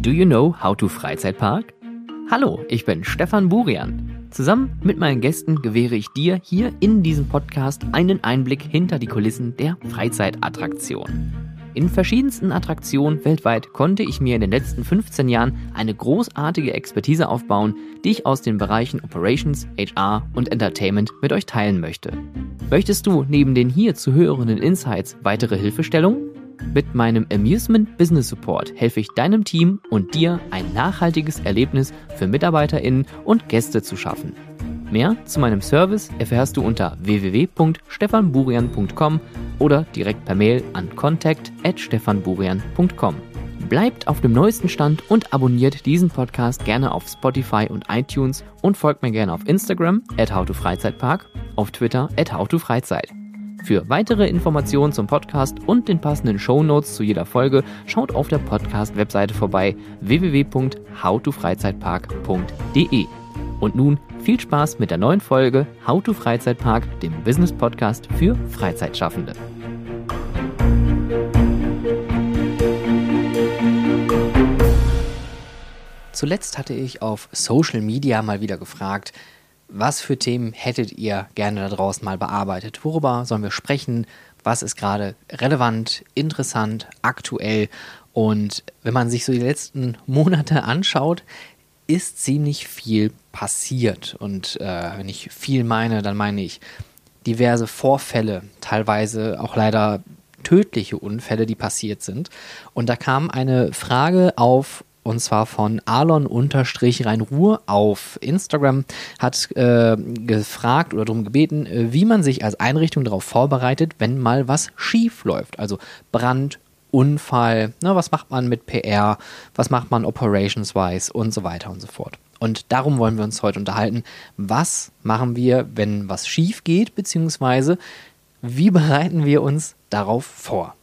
Do you know how to Freizeitpark? Hallo, ich bin Stefan Burian. Zusammen mit meinen Gästen gewähre ich dir hier in diesem Podcast einen Einblick hinter die Kulissen der Freizeitattraktion. In verschiedensten Attraktionen weltweit konnte ich mir in den letzten 15 Jahren eine großartige Expertise aufbauen, die ich aus den Bereichen Operations, HR und Entertainment mit euch teilen möchte. Möchtest du neben den hier zu hörenden Insights weitere Hilfestellungen? Mit meinem Amusement Business Support helfe ich deinem Team und dir ein nachhaltiges Erlebnis für MitarbeiterInnen und Gäste zu schaffen. Mehr zu meinem Service erfährst du unter www.stefanburian.com oder direkt per Mail an contact@stefanburian.com. Bleibt auf dem neuesten Stand und abonniert diesen Podcast gerne auf Spotify und iTunes und folgt mir gerne auf Instagram at howtofreizeitpark, auf Twitter at howtofreizeit. Für weitere Informationen zum Podcast und den passenden Show Notes zu jeder Folge schaut auf der Podcast-Webseite vorbei www.howtofreizeitpark.de. Und nun viel Spaß mit der neuen Folge How to Freizeitpark, dem Business Podcast für Freizeitschaffende. Zuletzt hatte ich auf Social Media mal wieder gefragt, was für Themen hättet ihr gerne da draußen mal bearbeitet? Worüber sollen wir sprechen? Was ist gerade relevant, interessant, aktuell? Und wenn man sich so die letzten Monate anschaut, ist ziemlich viel passiert. Und äh, wenn ich viel meine, dann meine ich diverse Vorfälle, teilweise auch leider tödliche Unfälle, die passiert sind. Und da kam eine Frage auf, und zwar von Alon-Rhein-Ruhr auf Instagram, hat äh, gefragt oder darum gebeten, äh, wie man sich als Einrichtung darauf vorbereitet, wenn mal was schief läuft. Also Brand, Unfall, ne, was macht man mit PR, was macht man operations-wise und so weiter und so fort. Und darum wollen wir uns heute unterhalten. Was machen wir, wenn was schief geht, beziehungsweise wie bereiten wir uns darauf vor?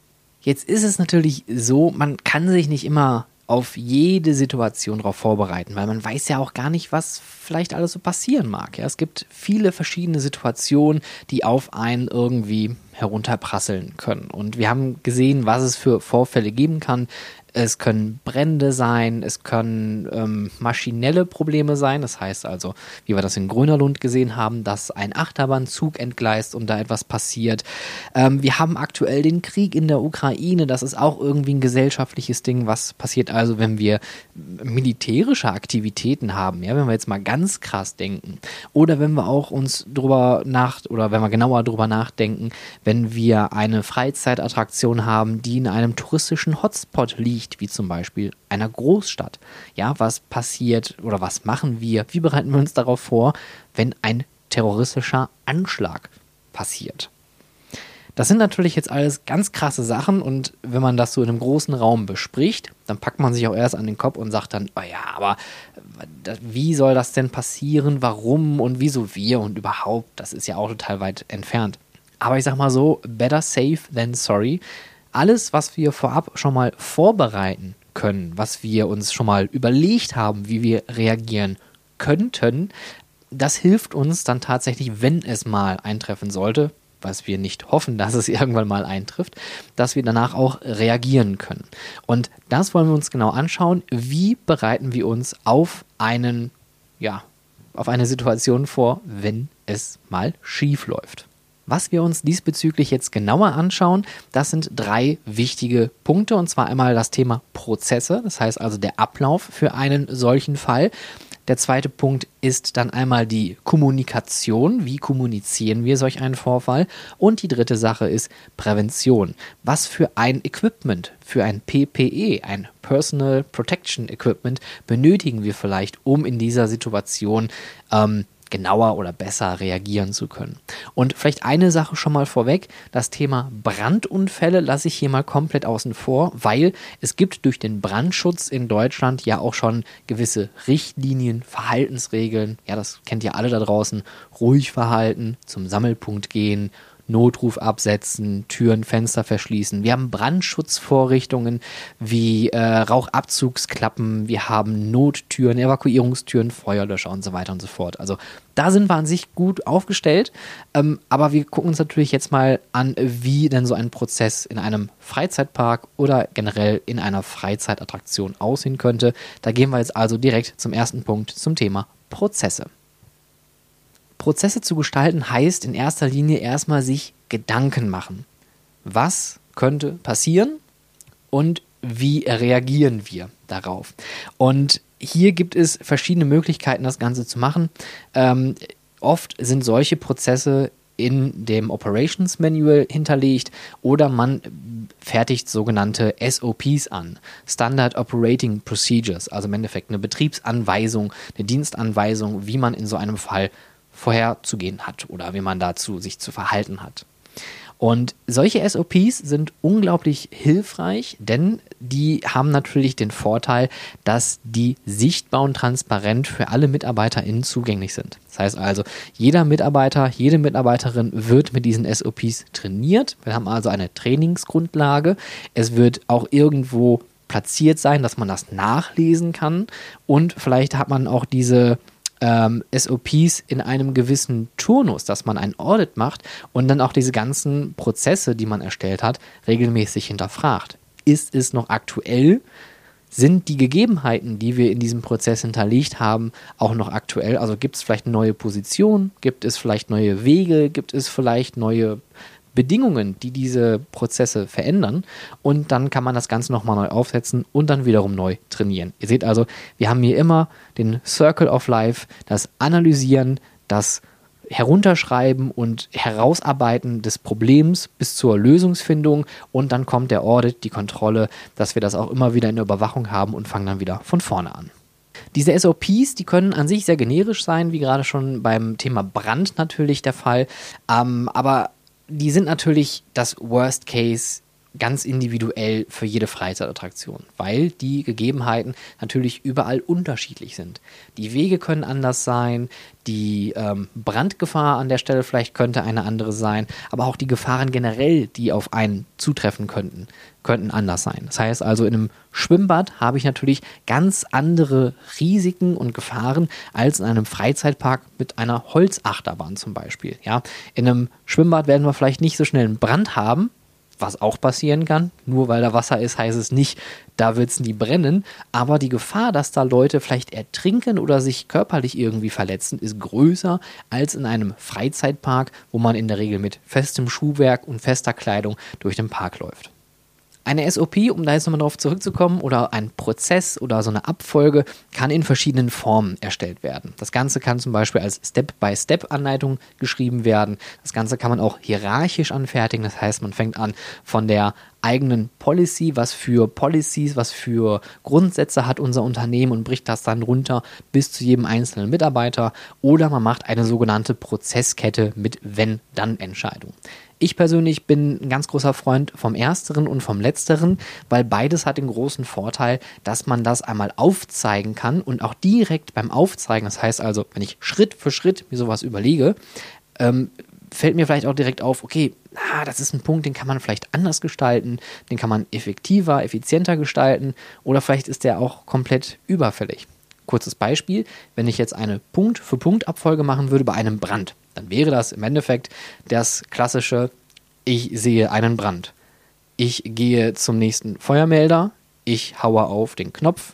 Jetzt ist es natürlich so, man kann sich nicht immer auf jede Situation darauf vorbereiten, weil man weiß ja auch gar nicht, was vielleicht alles so passieren mag. Ja, es gibt viele verschiedene Situationen, die auf einen irgendwie herunterprasseln können. Und wir haben gesehen, was es für Vorfälle geben kann es können Brände sein, es können ähm, maschinelle Probleme sein. Das heißt also, wie wir das in Grönerlund gesehen haben, dass ein Achterbahnzug entgleist und da etwas passiert. Ähm, wir haben aktuell den Krieg in der Ukraine. Das ist auch irgendwie ein gesellschaftliches Ding. Was passiert also, wenn wir militärische Aktivitäten haben? Ja, wenn wir jetzt mal ganz krass denken. Oder wenn wir auch uns drüber nach, oder wenn wir genauer drüber nachdenken, wenn wir eine Freizeitattraktion haben, die in einem touristischen Hotspot liegt nicht wie zum Beispiel einer Großstadt. Ja, was passiert oder was machen wir? Wie bereiten wir uns darauf vor, wenn ein terroristischer Anschlag passiert? Das sind natürlich jetzt alles ganz krasse Sachen und wenn man das so in einem großen Raum bespricht, dann packt man sich auch erst an den Kopf und sagt dann, oh ja, aber wie soll das denn passieren? Warum und wieso wir und überhaupt? Das ist ja auch total weit entfernt. Aber ich sag mal so, better safe than sorry alles, was wir vorab schon mal vorbereiten können, was wir uns schon mal überlegt haben, wie wir reagieren könnten, das hilft uns dann tatsächlich, wenn es mal eintreffen sollte, was wir nicht hoffen, dass es irgendwann mal eintrifft, dass wir danach auch reagieren können. Und das wollen wir uns genau anschauen. Wie bereiten wir uns auf einen, ja, auf eine Situation vor, wenn es mal schief läuft? Was wir uns diesbezüglich jetzt genauer anschauen, das sind drei wichtige Punkte. Und zwar einmal das Thema Prozesse, das heißt also der Ablauf für einen solchen Fall. Der zweite Punkt ist dann einmal die Kommunikation. Wie kommunizieren wir solch einen Vorfall? Und die dritte Sache ist Prävention. Was für ein Equipment, für ein PPE, ein Personal Protection Equipment, benötigen wir vielleicht, um in dieser Situation ähm, genauer oder besser reagieren zu können. Und vielleicht eine Sache schon mal vorweg, das Thema Brandunfälle lasse ich hier mal komplett außen vor, weil es gibt durch den Brandschutz in Deutschland ja auch schon gewisse Richtlinien, Verhaltensregeln, ja, das kennt ihr alle da draußen, ruhig verhalten, zum Sammelpunkt gehen, Notruf absetzen, Türen, Fenster verschließen. Wir haben Brandschutzvorrichtungen wie äh, Rauchabzugsklappen, wir haben Nottüren, Evakuierungstüren, Feuerlöscher und so weiter und so fort. Also da sind wir an sich gut aufgestellt, ähm, aber wir gucken uns natürlich jetzt mal an, wie denn so ein Prozess in einem Freizeitpark oder generell in einer Freizeitattraktion aussehen könnte. Da gehen wir jetzt also direkt zum ersten Punkt zum Thema Prozesse. Prozesse zu gestalten heißt in erster Linie erstmal sich Gedanken machen. Was könnte passieren und wie reagieren wir darauf? Und hier gibt es verschiedene Möglichkeiten, das Ganze zu machen. Ähm, oft sind solche Prozesse in dem Operations Manual hinterlegt oder man fertigt sogenannte SOPs an, Standard Operating Procedures, also im Endeffekt eine Betriebsanweisung, eine Dienstanweisung, wie man in so einem Fall vorherzugehen hat oder wie man dazu sich zu verhalten hat. Und solche SOPs sind unglaublich hilfreich, denn die haben natürlich den Vorteil, dass die sichtbar und transparent für alle MitarbeiterInnen zugänglich sind. Das heißt also, jeder Mitarbeiter, jede Mitarbeiterin wird mit diesen SOPs trainiert. Wir haben also eine Trainingsgrundlage. Es wird auch irgendwo platziert sein, dass man das nachlesen kann und vielleicht hat man auch diese ähm, SOPs in einem gewissen Turnus, dass man ein Audit macht und dann auch diese ganzen Prozesse, die man erstellt hat, regelmäßig hinterfragt. Ist es noch aktuell? Sind die Gegebenheiten, die wir in diesem Prozess hinterlegt haben, auch noch aktuell? Also gibt es vielleicht neue Position? Gibt es vielleicht neue Wege? Gibt es vielleicht neue Bedingungen, die diese Prozesse verändern. Und dann kann man das Ganze nochmal neu aufsetzen und dann wiederum neu trainieren. Ihr seht also, wir haben hier immer den Circle of Life, das Analysieren, das Herunterschreiben und Herausarbeiten des Problems bis zur Lösungsfindung und dann kommt der Audit, die Kontrolle, dass wir das auch immer wieder in der Überwachung haben und fangen dann wieder von vorne an. Diese SOPs, die können an sich sehr generisch sein, wie gerade schon beim Thema Brand natürlich der Fall. Ähm, aber die sind natürlich das Worst Case ganz individuell für jede Freizeitattraktion, weil die Gegebenheiten natürlich überall unterschiedlich sind. Die Wege können anders sein, die ähm, Brandgefahr an der Stelle vielleicht könnte eine andere sein, aber auch die Gefahren generell, die auf einen zutreffen könnten, könnten anders sein. Das heißt also, in einem Schwimmbad habe ich natürlich ganz andere Risiken und Gefahren als in einem Freizeitpark mit einer Holzachterbahn zum Beispiel. Ja, in einem Schwimmbad werden wir vielleicht nicht so schnell einen Brand haben, was auch passieren kann. Nur weil da Wasser ist, heißt es nicht, da wird es nie brennen. Aber die Gefahr, dass da Leute vielleicht ertrinken oder sich körperlich irgendwie verletzen, ist größer als in einem Freizeitpark, wo man in der Regel mit festem Schuhwerk und fester Kleidung durch den Park läuft. Eine SOP, um da jetzt nochmal drauf zurückzukommen, oder ein Prozess oder so eine Abfolge kann in verschiedenen Formen erstellt werden. Das Ganze kann zum Beispiel als Step-by-Step-Anleitung geschrieben werden. Das Ganze kann man auch hierarchisch anfertigen. Das heißt, man fängt an von der eigenen Policy, was für Policies, was für Grundsätze hat unser Unternehmen und bricht das dann runter bis zu jedem einzelnen Mitarbeiter. Oder man macht eine sogenannte Prozesskette mit Wenn-Dann-Entscheidung. Ich persönlich bin ein ganz großer Freund vom Ersteren und vom Letzteren, weil beides hat den großen Vorteil, dass man das einmal aufzeigen kann und auch direkt beim Aufzeigen, das heißt also, wenn ich Schritt für Schritt mir sowas überlege, ähm, fällt mir vielleicht auch direkt auf, okay, ah, das ist ein Punkt, den kann man vielleicht anders gestalten, den kann man effektiver, effizienter gestalten oder vielleicht ist der auch komplett überfällig. Kurzes Beispiel, wenn ich jetzt eine Punkt-für-Punkt-Abfolge machen würde bei einem Brand dann wäre das im Endeffekt das klassische, ich sehe einen Brand. Ich gehe zum nächsten Feuermelder, ich haue auf den Knopf,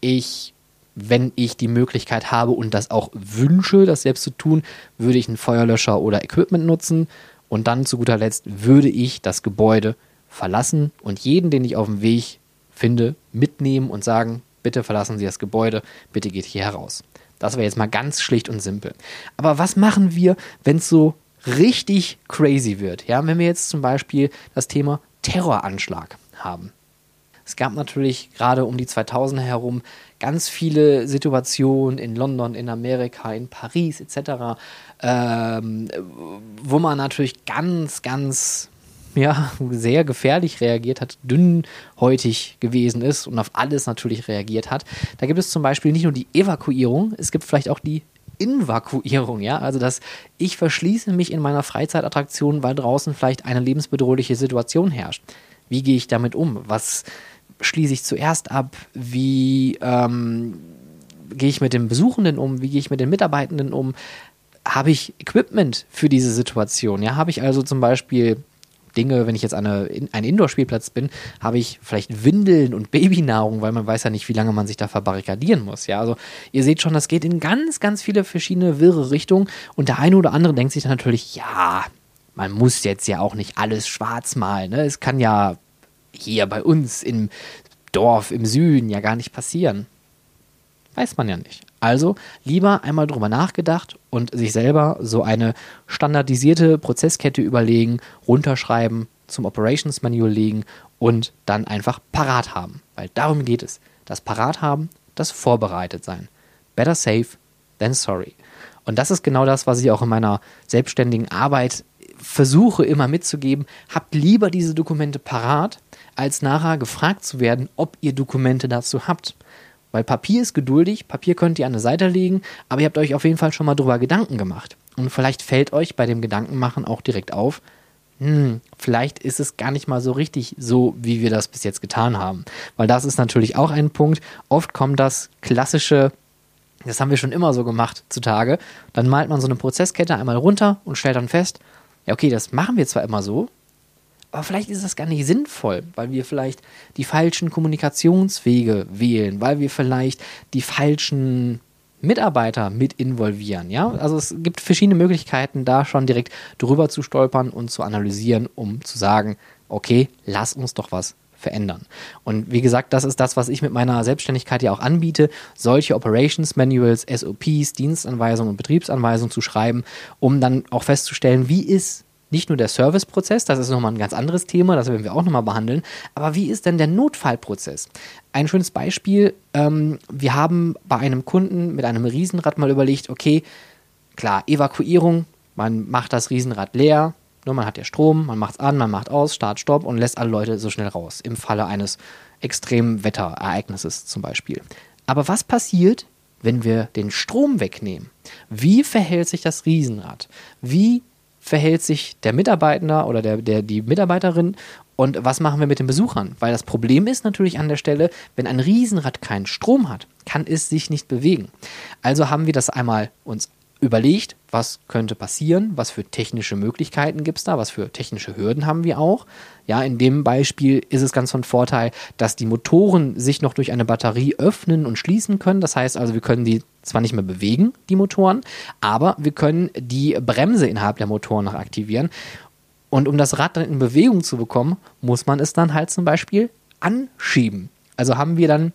ich, wenn ich die Möglichkeit habe und das auch wünsche, das selbst zu tun, würde ich einen Feuerlöscher oder Equipment nutzen. Und dann zu guter Letzt würde ich das Gebäude verlassen und jeden, den ich auf dem Weg finde, mitnehmen und sagen, bitte verlassen Sie das Gebäude, bitte geht hier heraus. Das wäre jetzt mal ganz schlicht und simpel. Aber was machen wir, wenn es so richtig crazy wird? Ja, wenn wir jetzt zum Beispiel das Thema Terroranschlag haben. Es gab natürlich gerade um die 2000er herum ganz viele Situationen in London, in Amerika, in Paris etc., ähm, wo man natürlich ganz, ganz ja, sehr gefährlich reagiert hat, dünnhäutig gewesen ist und auf alles natürlich reagiert hat. Da gibt es zum Beispiel nicht nur die Evakuierung, es gibt vielleicht auch die Invakuierung, ja, also dass ich verschließe mich in meiner Freizeitattraktion, weil draußen vielleicht eine lebensbedrohliche Situation herrscht. Wie gehe ich damit um? Was schließe ich zuerst ab? Wie ähm, gehe ich mit den Besuchenden um? Wie gehe ich mit den Mitarbeitenden um? Habe ich Equipment für diese Situation? Ja, habe ich also zum Beispiel Dinge, wenn ich jetzt an eine, ein Indoor-Spielplatz bin, habe ich vielleicht Windeln und Babynahrung, weil man weiß ja nicht, wie lange man sich da verbarrikadieren muss. Ja, also ihr seht schon, das geht in ganz, ganz viele verschiedene wirre Richtungen und der eine oder andere denkt sich dann natürlich, ja, man muss jetzt ja auch nicht alles schwarz malen. Ne? Es kann ja hier bei uns im Dorf im Süden ja gar nicht passieren. Weiß man ja nicht. Also lieber einmal drüber nachgedacht und sich selber so eine standardisierte Prozesskette überlegen, runterschreiben, zum Operations Manual legen und dann einfach parat haben. Weil darum geht es. Das parat haben, das vorbereitet sein. Better safe than sorry. Und das ist genau das, was ich auch in meiner selbstständigen Arbeit versuche immer mitzugeben. Habt lieber diese Dokumente parat, als nachher gefragt zu werden, ob ihr Dokumente dazu habt. Weil Papier ist geduldig, Papier könnt ihr an der Seite legen, aber ihr habt euch auf jeden Fall schon mal drüber Gedanken gemacht. Und vielleicht fällt euch bei dem Gedankenmachen auch direkt auf, hm, vielleicht ist es gar nicht mal so richtig so, wie wir das bis jetzt getan haben. Weil das ist natürlich auch ein Punkt. Oft kommt das klassische, das haben wir schon immer so gemacht zutage. Dann malt man so eine Prozesskette einmal runter und stellt dann fest, ja, okay, das machen wir zwar immer so, aber vielleicht ist das gar nicht sinnvoll, weil wir vielleicht die falschen Kommunikationswege wählen, weil wir vielleicht die falschen Mitarbeiter mit involvieren. Ja? Also es gibt verschiedene Möglichkeiten, da schon direkt drüber zu stolpern und zu analysieren, um zu sagen, okay, lass uns doch was verändern. Und wie gesagt, das ist das, was ich mit meiner Selbstständigkeit ja auch anbiete, solche Operations Manuals, SOPs, Dienstanweisungen und Betriebsanweisungen zu schreiben, um dann auch festzustellen, wie ist nicht nur der Serviceprozess, das ist nochmal ein ganz anderes Thema, das werden wir auch nochmal behandeln, aber wie ist denn der Notfallprozess? Ein schönes Beispiel, ähm, wir haben bei einem Kunden mit einem Riesenrad mal überlegt, okay, klar, Evakuierung, man macht das Riesenrad leer, nur man hat ja Strom, man macht es an, man macht aus, Start, Stopp und lässt alle Leute so schnell raus, im Falle eines extremen Wetterereignisses zum Beispiel. Aber was passiert, wenn wir den Strom wegnehmen? Wie verhält sich das Riesenrad? Wie verhält sich der Mitarbeiter oder der, der, die Mitarbeiterin und was machen wir mit den Besuchern? Weil das Problem ist natürlich an der Stelle, wenn ein Riesenrad keinen Strom hat, kann es sich nicht bewegen. Also haben wir das einmal uns überlegt, was könnte passieren, was für technische Möglichkeiten gibt es da, was für technische Hürden haben wir auch. Ja, in dem Beispiel ist es ganz von Vorteil, dass die Motoren sich noch durch eine Batterie öffnen und schließen können. Das heißt also, wir können die zwar nicht mehr bewegen, die Motoren, aber wir können die Bremse innerhalb der Motoren noch aktivieren. Und um das Rad dann in Bewegung zu bekommen, muss man es dann halt zum Beispiel anschieben. Also haben wir dann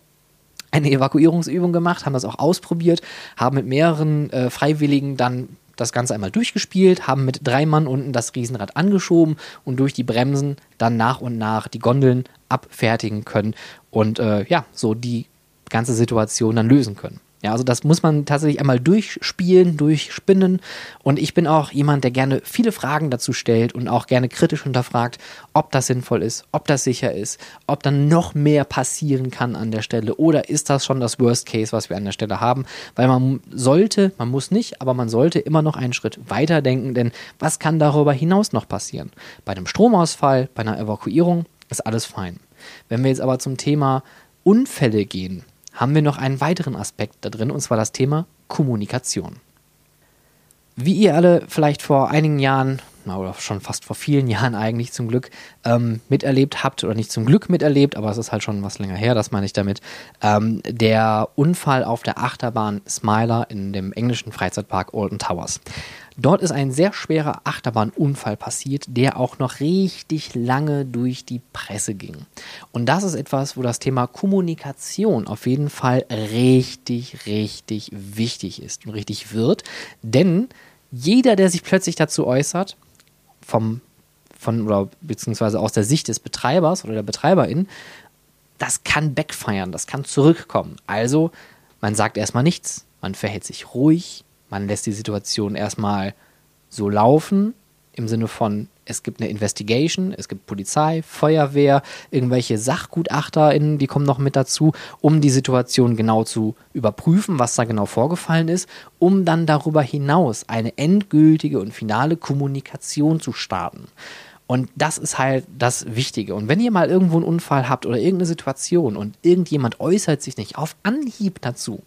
eine Evakuierungsübung gemacht, haben das auch ausprobiert, haben mit mehreren äh, Freiwilligen dann das Ganze einmal durchgespielt, haben mit drei Mann unten das Riesenrad angeschoben und durch die Bremsen dann nach und nach die Gondeln abfertigen können und äh, ja, so die ganze Situation dann lösen können. Ja, also das muss man tatsächlich einmal durchspielen, durchspinnen. Und ich bin auch jemand, der gerne viele Fragen dazu stellt und auch gerne kritisch hinterfragt, ob das sinnvoll ist, ob das sicher ist, ob dann noch mehr passieren kann an der Stelle oder ist das schon das Worst Case, was wir an der Stelle haben. Weil man sollte, man muss nicht, aber man sollte immer noch einen Schritt weiter denken, denn was kann darüber hinaus noch passieren? Bei einem Stromausfall, bei einer Evakuierung ist alles fein. Wenn wir jetzt aber zum Thema Unfälle gehen, haben wir noch einen weiteren Aspekt da drin, und zwar das Thema Kommunikation. Wie ihr alle vielleicht vor einigen Jahren, oder schon fast vor vielen Jahren eigentlich zum Glück, ähm, miterlebt habt, oder nicht zum Glück miterlebt, aber es ist halt schon was länger her, das meine ich damit, ähm, der Unfall auf der Achterbahn Smiler in dem englischen Freizeitpark Alton Towers. Dort ist ein sehr schwerer Achterbahnunfall passiert, der auch noch richtig lange durch die Presse ging. Und das ist etwas, wo das Thema Kommunikation auf jeden Fall richtig, richtig wichtig ist und richtig wird. Denn jeder, der sich plötzlich dazu äußert, vom, von, oder beziehungsweise aus der Sicht des Betreibers oder der Betreiberin, das kann backfeiern, das kann zurückkommen. Also, man sagt erstmal nichts, man verhält sich ruhig, man lässt die Situation erstmal so laufen, im Sinne von, es gibt eine Investigation, es gibt Polizei, Feuerwehr, irgendwelche SachgutachterInnen, die kommen noch mit dazu, um die Situation genau zu überprüfen, was da genau vorgefallen ist, um dann darüber hinaus eine endgültige und finale Kommunikation zu starten. Und das ist halt das Wichtige. Und wenn ihr mal irgendwo einen Unfall habt oder irgendeine Situation und irgendjemand äußert sich nicht auf Anhieb dazu,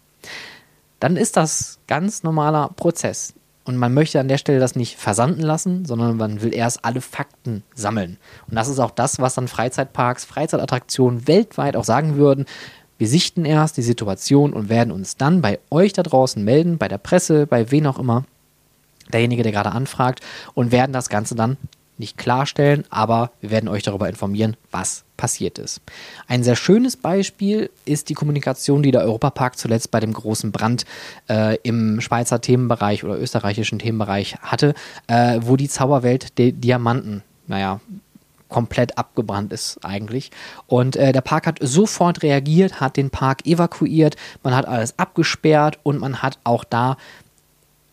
dann ist das ganz normaler Prozess. Und man möchte an der Stelle das nicht versanden lassen, sondern man will erst alle Fakten sammeln. Und das ist auch das, was dann Freizeitparks, Freizeitattraktionen weltweit auch sagen würden. Wir sichten erst die Situation und werden uns dann bei euch da draußen melden, bei der Presse, bei wen auch immer, derjenige, der gerade anfragt, und werden das Ganze dann nicht klarstellen, aber wir werden euch darüber informieren, was passiert ist. Ein sehr schönes Beispiel ist die Kommunikation, die der Europapark zuletzt bei dem großen Brand äh, im Schweizer Themenbereich oder österreichischen Themenbereich hatte, äh, wo die Zauberwelt der Diamanten, naja, komplett abgebrannt ist eigentlich. Und äh, der Park hat sofort reagiert, hat den Park evakuiert, man hat alles abgesperrt und man hat auch da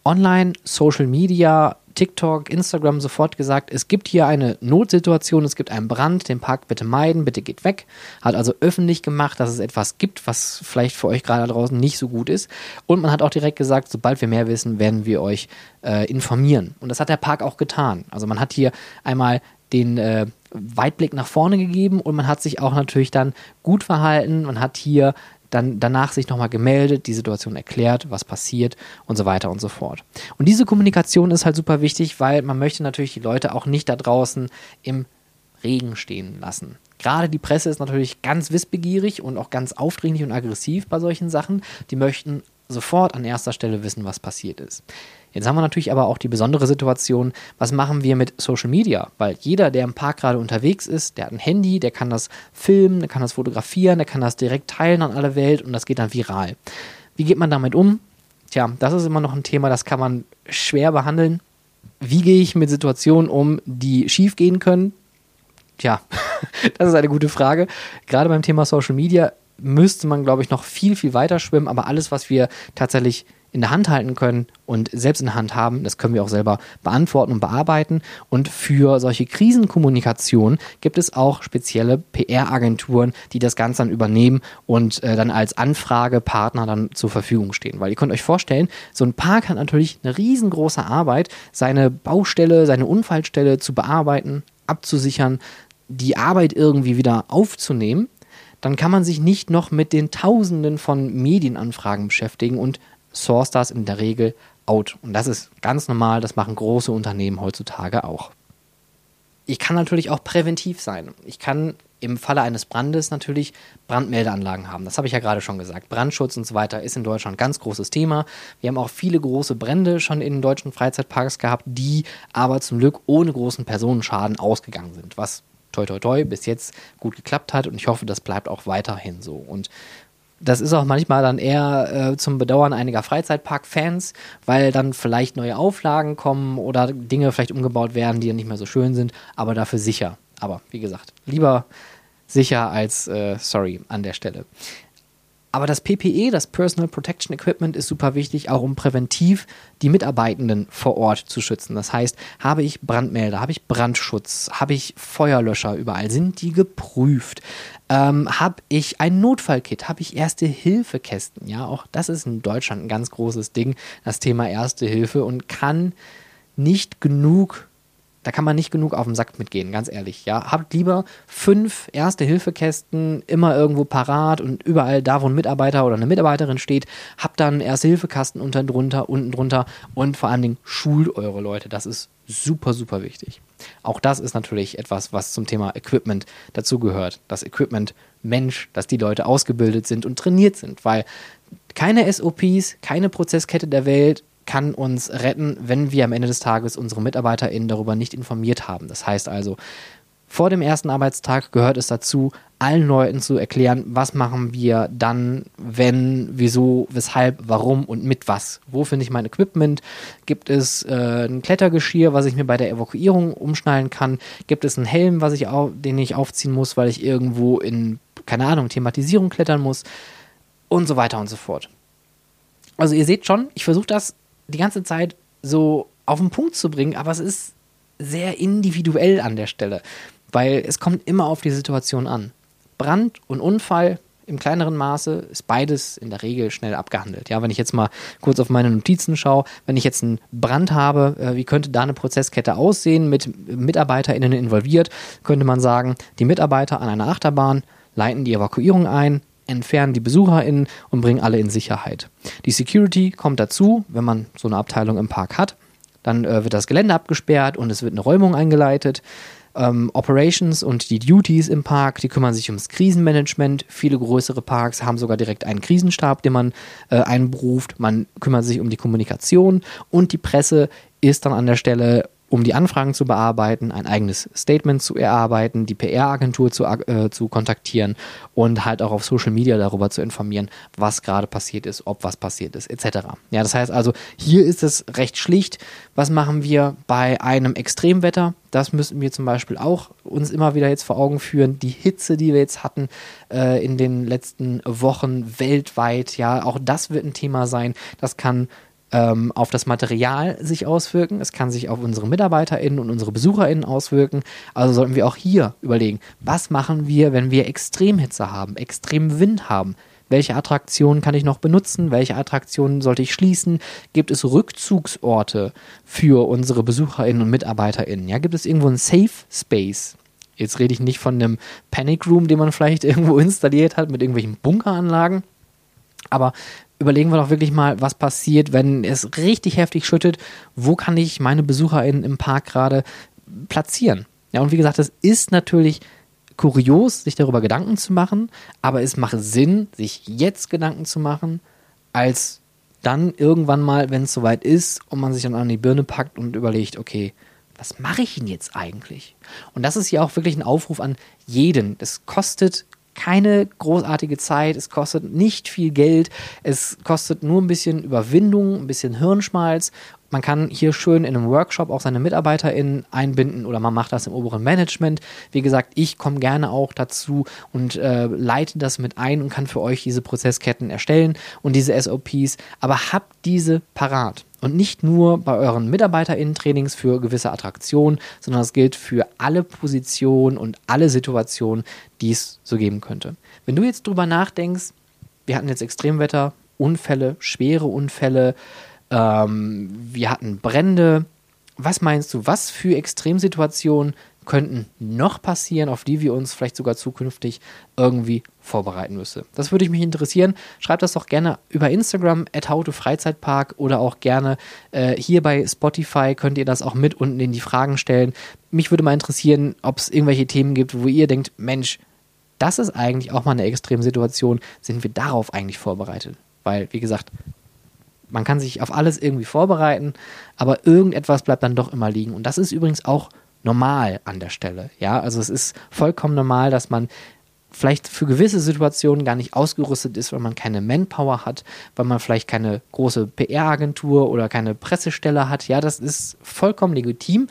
online, Social Media, TikTok, Instagram sofort gesagt, es gibt hier eine Notsituation, es gibt einen Brand, den Park bitte meiden, bitte geht weg. Hat also öffentlich gemacht, dass es etwas gibt, was vielleicht für euch gerade draußen nicht so gut ist. Und man hat auch direkt gesagt, sobald wir mehr wissen, werden wir euch äh, informieren. Und das hat der Park auch getan. Also man hat hier einmal den äh, Weitblick nach vorne gegeben und man hat sich auch natürlich dann gut verhalten. Man hat hier dann danach sich nochmal gemeldet, die Situation erklärt, was passiert und so weiter und so fort. Und diese Kommunikation ist halt super wichtig, weil man möchte natürlich die Leute auch nicht da draußen im Regen stehen lassen. Gerade die Presse ist natürlich ganz wissbegierig und auch ganz aufdringlich und aggressiv bei solchen Sachen. Die möchten sofort an erster Stelle wissen, was passiert ist. Jetzt haben wir natürlich aber auch die besondere Situation, was machen wir mit Social Media? Weil jeder, der im Park gerade unterwegs ist, der hat ein Handy, der kann das filmen, der kann das fotografieren, der kann das direkt teilen an alle Welt und das geht dann viral. Wie geht man damit um? Tja, das ist immer noch ein Thema, das kann man schwer behandeln. Wie gehe ich mit Situationen um, die schief gehen können? Tja, das ist eine gute Frage. Gerade beim Thema Social Media müsste man, glaube ich, noch viel, viel weiter schwimmen, aber alles, was wir tatsächlich in der Hand halten können und selbst in der Hand haben, das können wir auch selber beantworten und bearbeiten. Und für solche Krisenkommunikation gibt es auch spezielle PR-Agenturen, die das Ganze dann übernehmen und äh, dann als Anfragepartner dann zur Verfügung stehen. Weil ihr könnt euch vorstellen, so ein Park hat natürlich eine riesengroße Arbeit, seine Baustelle, seine Unfallstelle zu bearbeiten, abzusichern, die Arbeit irgendwie wieder aufzunehmen dann kann man sich nicht noch mit den Tausenden von Medienanfragen beschäftigen und source das in der Regel out. Und das ist ganz normal, das machen große Unternehmen heutzutage auch. Ich kann natürlich auch präventiv sein. Ich kann im Falle eines Brandes natürlich Brandmeldeanlagen haben. Das habe ich ja gerade schon gesagt. Brandschutz und so weiter ist in Deutschland ein ganz großes Thema. Wir haben auch viele große Brände schon in deutschen Freizeitparks gehabt, die aber zum Glück ohne großen Personenschaden ausgegangen sind, was toi toi toi bis jetzt gut geklappt hat und ich hoffe, das bleibt auch weiterhin so. Und das ist auch manchmal dann eher äh, zum Bedauern einiger Freizeitpark-Fans, weil dann vielleicht neue Auflagen kommen oder Dinge vielleicht umgebaut werden, die dann nicht mehr so schön sind, aber dafür sicher. Aber wie gesagt, lieber sicher als äh, sorry an der Stelle. Aber das PPE, das Personal Protection Equipment, ist super wichtig, auch um präventiv die Mitarbeitenden vor Ort zu schützen. Das heißt, habe ich Brandmelder, habe ich Brandschutz, habe ich Feuerlöscher überall, sind die geprüft? Ähm, habe ich ein Notfallkit, habe ich Erste-Hilfe-Kästen? Ja, auch das ist in Deutschland ein ganz großes Ding, das Thema Erste Hilfe und kann nicht genug da kann man nicht genug auf den Sack mitgehen, ganz ehrlich. Ja, habt lieber fünf Erste-Hilfe-Kästen immer irgendwo parat und überall da, wo ein Mitarbeiter oder eine Mitarbeiterin steht, habt dann Erste-Hilfe-Kasten unten drunter, unten drunter und vor allen Dingen schult eure Leute. Das ist super, super wichtig. Auch das ist natürlich etwas, was zum Thema Equipment dazugehört. Das Equipment Mensch, dass die Leute ausgebildet sind und trainiert sind, weil keine SOPs, keine Prozesskette der Welt kann uns retten, wenn wir am Ende des Tages unsere MitarbeiterInnen darüber nicht informiert haben. Das heißt also, vor dem ersten Arbeitstag gehört es dazu, allen Leuten zu erklären, was machen wir dann, wenn, wieso, weshalb, warum und mit was. Wo finde ich mein Equipment? Gibt es äh, ein Klettergeschirr, was ich mir bei der Evakuierung umschnallen kann? Gibt es einen Helm, was ich den ich aufziehen muss, weil ich irgendwo in, keine Ahnung, Thematisierung klettern muss? Und so weiter und so fort. Also ihr seht schon, ich versuche das die ganze Zeit so auf den Punkt zu bringen, aber es ist sehr individuell an der Stelle, weil es kommt immer auf die Situation an. Brand und Unfall im kleineren Maße ist beides in der Regel schnell abgehandelt. Ja, wenn ich jetzt mal kurz auf meine Notizen schaue, wenn ich jetzt einen Brand habe, äh, wie könnte da eine Prozesskette aussehen mit MitarbeiterInnen involviert? Könnte man sagen, die Mitarbeiter an einer Achterbahn leiten die Evakuierung ein, entfernen die BesucherInnen und bringen alle in Sicherheit. Die Security kommt dazu, wenn man so eine Abteilung im Park hat. Dann äh, wird das Gelände abgesperrt und es wird eine Räumung eingeleitet ähm, Operations und die Duties im Park, die kümmern sich ums Krisenmanagement. Viele größere Parks haben sogar direkt einen Krisenstab, den man äh, einberuft. Man kümmert sich um die Kommunikation und die Presse ist dann an der Stelle um die Anfragen zu bearbeiten, ein eigenes Statement zu erarbeiten, die PR-Agentur zu, äh, zu kontaktieren und halt auch auf Social Media darüber zu informieren, was gerade passiert ist, ob was passiert ist, etc. Ja, das heißt also, hier ist es recht schlicht. Was machen wir bei einem Extremwetter? Das müssen wir zum Beispiel auch uns immer wieder jetzt vor Augen führen. Die Hitze, die wir jetzt hatten äh, in den letzten Wochen weltweit, ja, auch das wird ein Thema sein. Das kann ähm, auf das Material sich auswirken. Es kann sich auf unsere MitarbeiterInnen und unsere BesucherInnen auswirken. Also sollten wir auch hier überlegen, was machen wir, wenn wir Extremhitze haben, extrem Wind haben? Welche Attraktionen kann ich noch benutzen? Welche Attraktionen sollte ich schließen? Gibt es Rückzugsorte für unsere BesucherInnen und MitarbeiterInnen? Ja, gibt es irgendwo einen Safe Space? Jetzt rede ich nicht von einem Panic Room, den man vielleicht irgendwo installiert hat mit irgendwelchen Bunkeranlagen. Aber überlegen wir doch wirklich mal, was passiert, wenn es richtig heftig schüttet. Wo kann ich meine BesucherInnen im Park gerade platzieren? Ja, und wie gesagt, es ist natürlich kurios, sich darüber Gedanken zu machen, aber es macht Sinn, sich jetzt Gedanken zu machen, als dann irgendwann mal, wenn es soweit ist und man sich dann an die Birne packt und überlegt, okay, was mache ich denn jetzt eigentlich? Und das ist ja auch wirklich ein Aufruf an jeden. Es kostet keine großartige Zeit, es kostet nicht viel Geld, es kostet nur ein bisschen Überwindung, ein bisschen Hirnschmalz. Man kann hier schön in einem Workshop auch seine MitarbeiterInnen einbinden oder man macht das im oberen Management. Wie gesagt, ich komme gerne auch dazu und äh, leite das mit ein und kann für euch diese Prozessketten erstellen und diese SOPs. Aber habt diese parat. Und nicht nur bei euren MitarbeiterInnen-Trainings für gewisse Attraktionen, sondern das gilt für alle Positionen und alle Situationen, die es so geben könnte. Wenn du jetzt drüber nachdenkst, wir hatten jetzt Extremwetter, Unfälle, schwere Unfälle, ähm, wir hatten Brände. Was meinst du, was für Extremsituationen könnten noch passieren, auf die wir uns vielleicht sogar zukünftig irgendwie vorbereiten müssen. Das würde mich interessieren. Schreibt das doch gerne über Instagram, at Freizeitpark oder auch gerne äh, hier bei Spotify könnt ihr das auch mit unten in die Fragen stellen. Mich würde mal interessieren, ob es irgendwelche Themen gibt, wo ihr denkt, Mensch, das ist eigentlich auch mal eine Extremsituation. Sind wir darauf eigentlich vorbereitet? Weil, wie gesagt, man kann sich auf alles irgendwie vorbereiten, aber irgendetwas bleibt dann doch immer liegen. Und das ist übrigens auch normal an der Stelle. Ja, also es ist vollkommen normal, dass man vielleicht für gewisse Situationen gar nicht ausgerüstet ist, weil man keine Manpower hat, weil man vielleicht keine große PR-Agentur oder keine Pressestelle hat. Ja, das ist vollkommen legitim.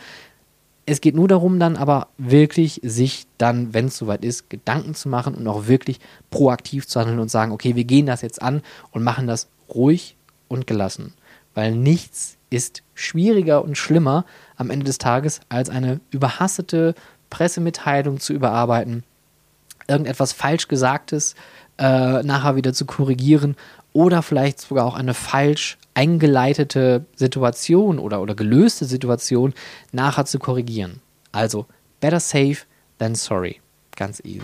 Es geht nur darum, dann aber wirklich sich dann, wenn es soweit ist, Gedanken zu machen und auch wirklich proaktiv zu handeln und sagen, okay, wir gehen das jetzt an und machen das ruhig und gelassen. Weil nichts ist schwieriger und schlimmer am Ende des Tages, als eine überhastete Pressemitteilung zu überarbeiten, irgendetwas falsch Gesagtes äh, nachher wieder zu korrigieren oder vielleicht sogar auch eine falsch eingeleitete Situation oder, oder gelöste Situation nachher zu korrigieren. Also, better safe than sorry. Ganz easy.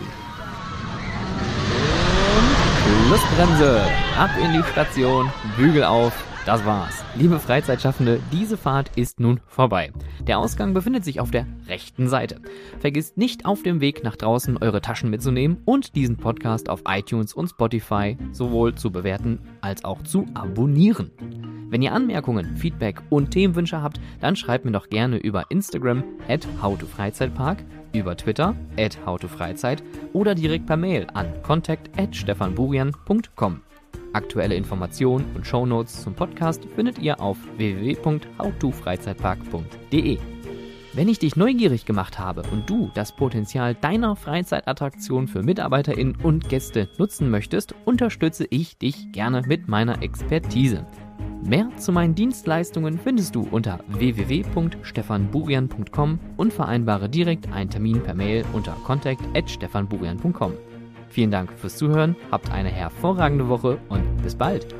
Schlussbremse. Ab in die Station, Bügel auf, das war's. Liebe Freizeitschaffende, diese Fahrt ist nun vorbei. Der Ausgang befindet sich auf der rechten Seite. Vergisst nicht auf dem Weg nach draußen eure Taschen mitzunehmen und diesen Podcast auf iTunes und Spotify sowohl zu bewerten als auch zu abonnieren. Wenn ihr Anmerkungen, Feedback und Themenwünsche habt, dann schreibt mir doch gerne über Instagram at howtofreizeitpark, über Twitter at howtofreizeit oder direkt per Mail an contact at stefanburian.com. Aktuelle Informationen und Shownotes zum Podcast findet ihr auf www.howtofreizeitpark.de. Wenn ich dich neugierig gemacht habe und du das Potenzial deiner Freizeitattraktion für MitarbeiterInnen und Gäste nutzen möchtest, unterstütze ich dich gerne mit meiner Expertise. Mehr zu meinen Dienstleistungen findest du unter www.stefanburian.com und vereinbare direkt einen Termin per Mail unter contact@stefanburian.com. Vielen Dank fürs Zuhören, habt eine hervorragende Woche und bis bald.